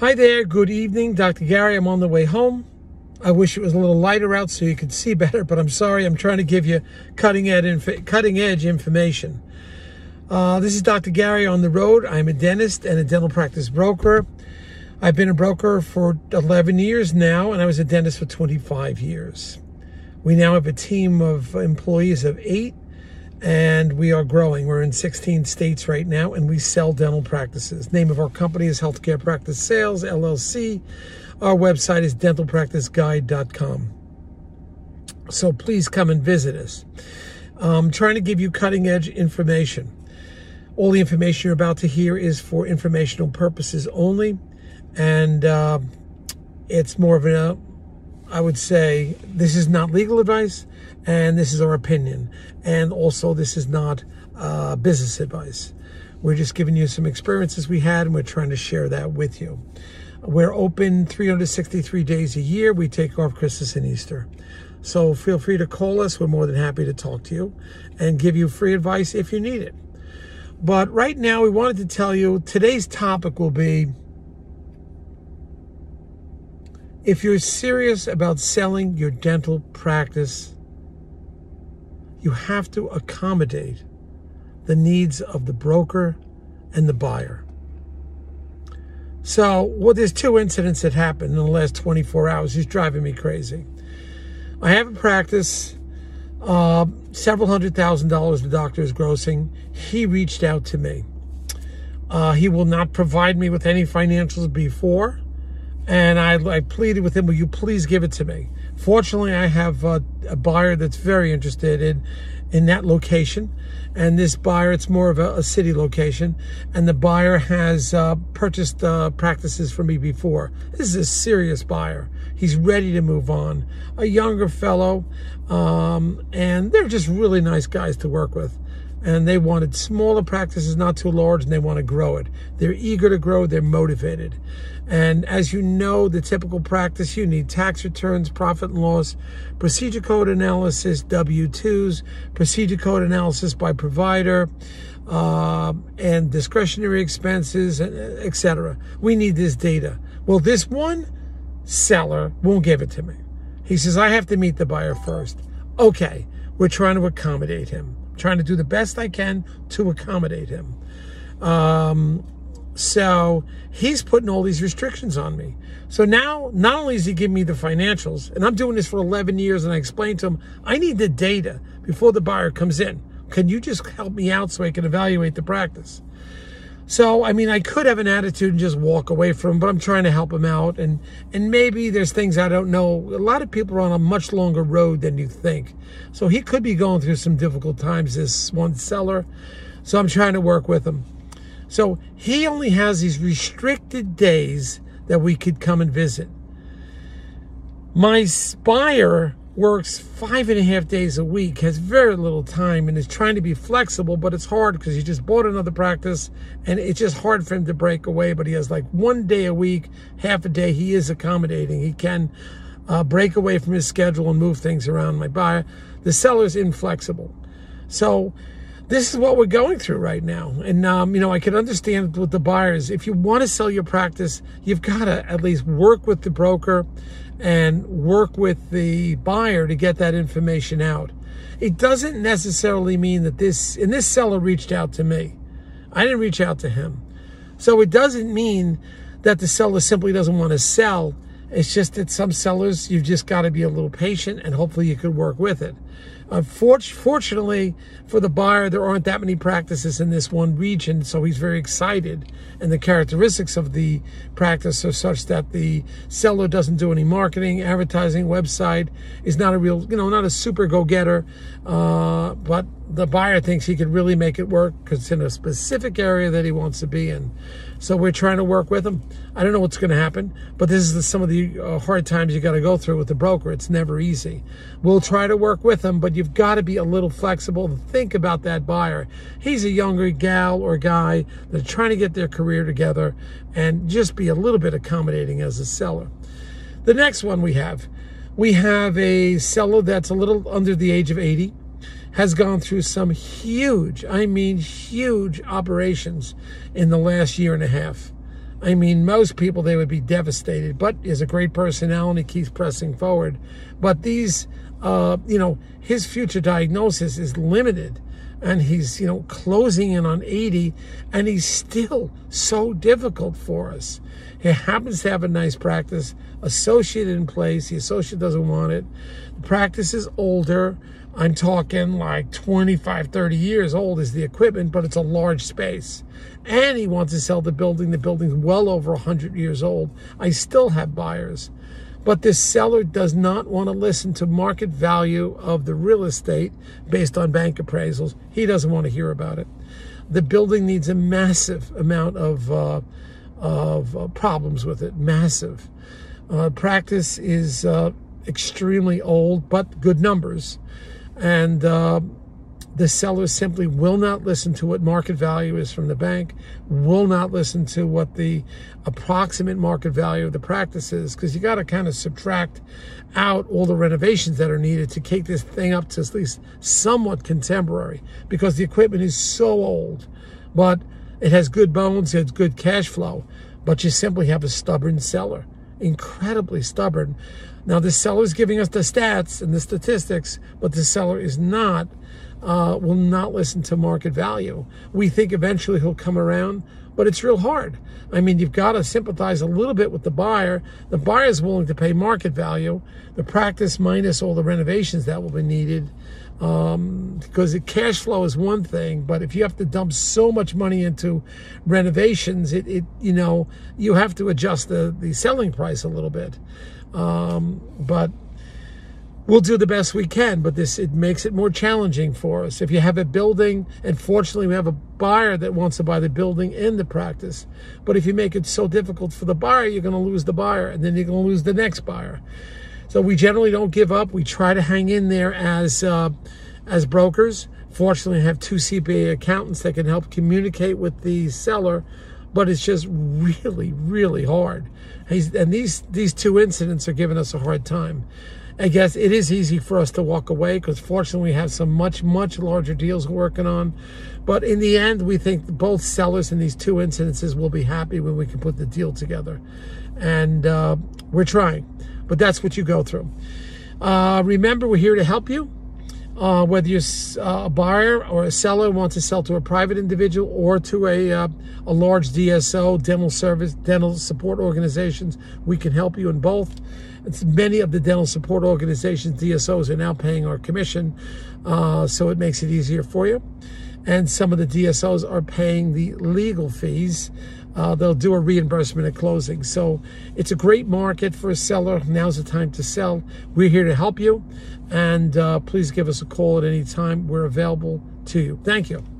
Hi there, good evening. Dr. Gary, I'm on the way home. I wish it was a little lighter out so you could see better, but I'm sorry, I'm trying to give you cutting edge, cutting edge information. Uh, this is Dr. Gary on the road. I'm a dentist and a dental practice broker. I've been a broker for 11 years now, and I was a dentist for 25 years. We now have a team of employees of eight, and we are growing. We're in 16 states right now, and we sell dental practices. Name of our company is Healthcare Practice Sales LLC. Our website is dentalpracticeguide.com. So please come and visit us. I'm trying to give you cutting edge information. All the information you're about to hear is for informational purposes only, and uh, it's more of a, I would say, this is not legal advice, and this is our opinion, and also this is not uh, business advice. We're just giving you some experiences we had, and we're trying to share that with you. We're open 363 days a year. We take off Christmas and Easter. So feel free to call us. We're more than happy to talk to you and give you free advice if you need it. But right now, we wanted to tell you today's topic will be if you're serious about selling your dental practice, you have to accommodate the needs of the broker and the buyer. So, well, there's two incidents that happened in the last 24 hours. He's driving me crazy. I have a practice, uh, several hundred thousand dollars the doctor is grossing. He reached out to me. Uh, he will not provide me with any financials before. And I, I pleaded with him, will you please give it to me? Fortunately, I have a, a buyer that's very interested in, in that location. And this buyer, it's more of a, a city location. And the buyer has uh, purchased uh, practices from me before. This is a serious buyer. He's ready to move on. A younger fellow. Um, and they're just really nice guys to work with and they wanted smaller practices, not too large, and they want to grow it. They're eager to grow, they're motivated. And as you know, the typical practice, you need tax returns, profit and loss, procedure code analysis, W 2s, procedure code analysis by provider, uh, and discretionary expenses, etc. We need this data. Well, this one seller won't give it to me. He says, I have to meet the buyer first. Okay, we're trying to accommodate him trying to do the best I can to accommodate him. Um, so he's putting all these restrictions on me. So now, not only is he giving me the financials, and I'm doing this for 11 years, and I explained to him, I need the data before the buyer comes in. Can you just help me out so I can evaluate the practice? So, I mean, I could have an attitude and just walk away from him, but I'm trying to help him out. And, and maybe there's things I don't know. A lot of people are on a much longer road than you think. So he could be going through some difficult times, this one seller. So I'm trying to work with him. So he only has these restricted days that we could come and visit. My buyer works five and a half days a week, has very little time, and is trying to be flexible, but it's hard because he just bought another practice and it's just hard for him to break away. But he has like one day a week, half a day. He is accommodating. He can uh, break away from his schedule and move things around. My buyer, the seller's inflexible. So, this is what we're going through right now. And, um, you know, I can understand with the buyers. If you want to sell your practice, you've got to at least work with the broker and work with the buyer to get that information out. It doesn't necessarily mean that this, and this seller reached out to me. I didn't reach out to him. So it doesn't mean that the seller simply doesn't want to sell. It's just that some sellers, you've just got to be a little patient and hopefully you could work with it. Unfortunately for the buyer, there aren't that many practices in this one region, so he's very excited. And the characteristics of the practice are such that the seller doesn't do any marketing, advertising, website, is not a real, you know, not a super go-getter, uh, but the buyer thinks he could really make it work because it's in a specific area that he wants to be in. So we're trying to work with him. I don't know what's going to happen, but this is the, some of the uh, hard times you got to go through with the broker. It's never easy. We'll try to work with him, but you've got to be a little flexible. To think about that buyer. He's a younger gal or guy that's trying to get their career together and just be a little bit accommodating as a seller. The next one we have, we have a seller that's a little under the age of 80 has gone through some huge, I mean huge operations in the last year and a half. I mean, most people, they would be devastated, but is a great personality, keeps pressing forward. But these, uh, you know, his future diagnosis is limited and he's, you know, closing in on 80 and he's still so difficult for us. He happens to have a nice practice associate in place. The associate doesn't want it. The practice is older. I'm talking like 25, 30 years old is the equipment, but it's a large space. And he wants to sell the building. The building's well over 100 years old. I still have buyers. But this seller does not want to listen to market value of the real estate based on bank appraisals. He doesn't want to hear about it. The building needs a massive amount of, uh, of uh, problems with it, massive. Uh, practice is uh, extremely old, but good numbers. And uh, the seller simply will not listen to what market value is from the bank, will not listen to what the approximate market value of the practice is, because you got to kind of subtract out all the renovations that are needed to take this thing up to at least somewhat contemporary, because the equipment is so old. But it has good bones, it has good cash flow, but you simply have a stubborn seller incredibly stubborn. Now, the seller is giving us the stats and the statistics, but the seller is not, uh, will not listen to market value. We think eventually he'll come around, but it's real hard. I mean, you've got to sympathize a little bit with the buyer. The buyer is willing to pay market value, the practice minus all the renovations that will be needed. Um, because the cash flow is one thing, but if you have to dump so much money into renovations, it, it you know, you have to adjust the, the selling price a little bit. Um, but we'll do the best we can, but this it makes it more challenging for us. If you have a building, and fortunately we have a buyer that wants to buy the building in the practice, but if you make it so difficult for the buyer, you're going to lose the buyer, and then you're going to lose the next buyer. So we generally don't give up. We try to hang in there as uh, as brokers. Fortunately, I have two CPA accountants that can help communicate with the seller, but it's just really, really hard. And these these two incidents are giving us a hard time. I guess it is easy for us to walk away because fortunately we have some much, much larger deals we're working on. But in the end, we think both sellers in these two incidences will be happy when we can put the deal together. And uh, we're trying but that's what you go through. Uh, remember, we're here to help you. Uh, whether you're uh, a buyer or a seller wants to sell to a private individual or to a, uh, a large DSO, dental service, dental support organizations, we can help you in both. It's many of the dental support organizations, DSOs, are now paying our commission, uh, so it makes it easier for you. And some of the DSOs are paying the legal fees uh, they'll do a reimbursement at closing. So it's a great market for a seller. Now's the time to sell. We're here to help you. And uh, please give us a call at any time. We're available to you. Thank you.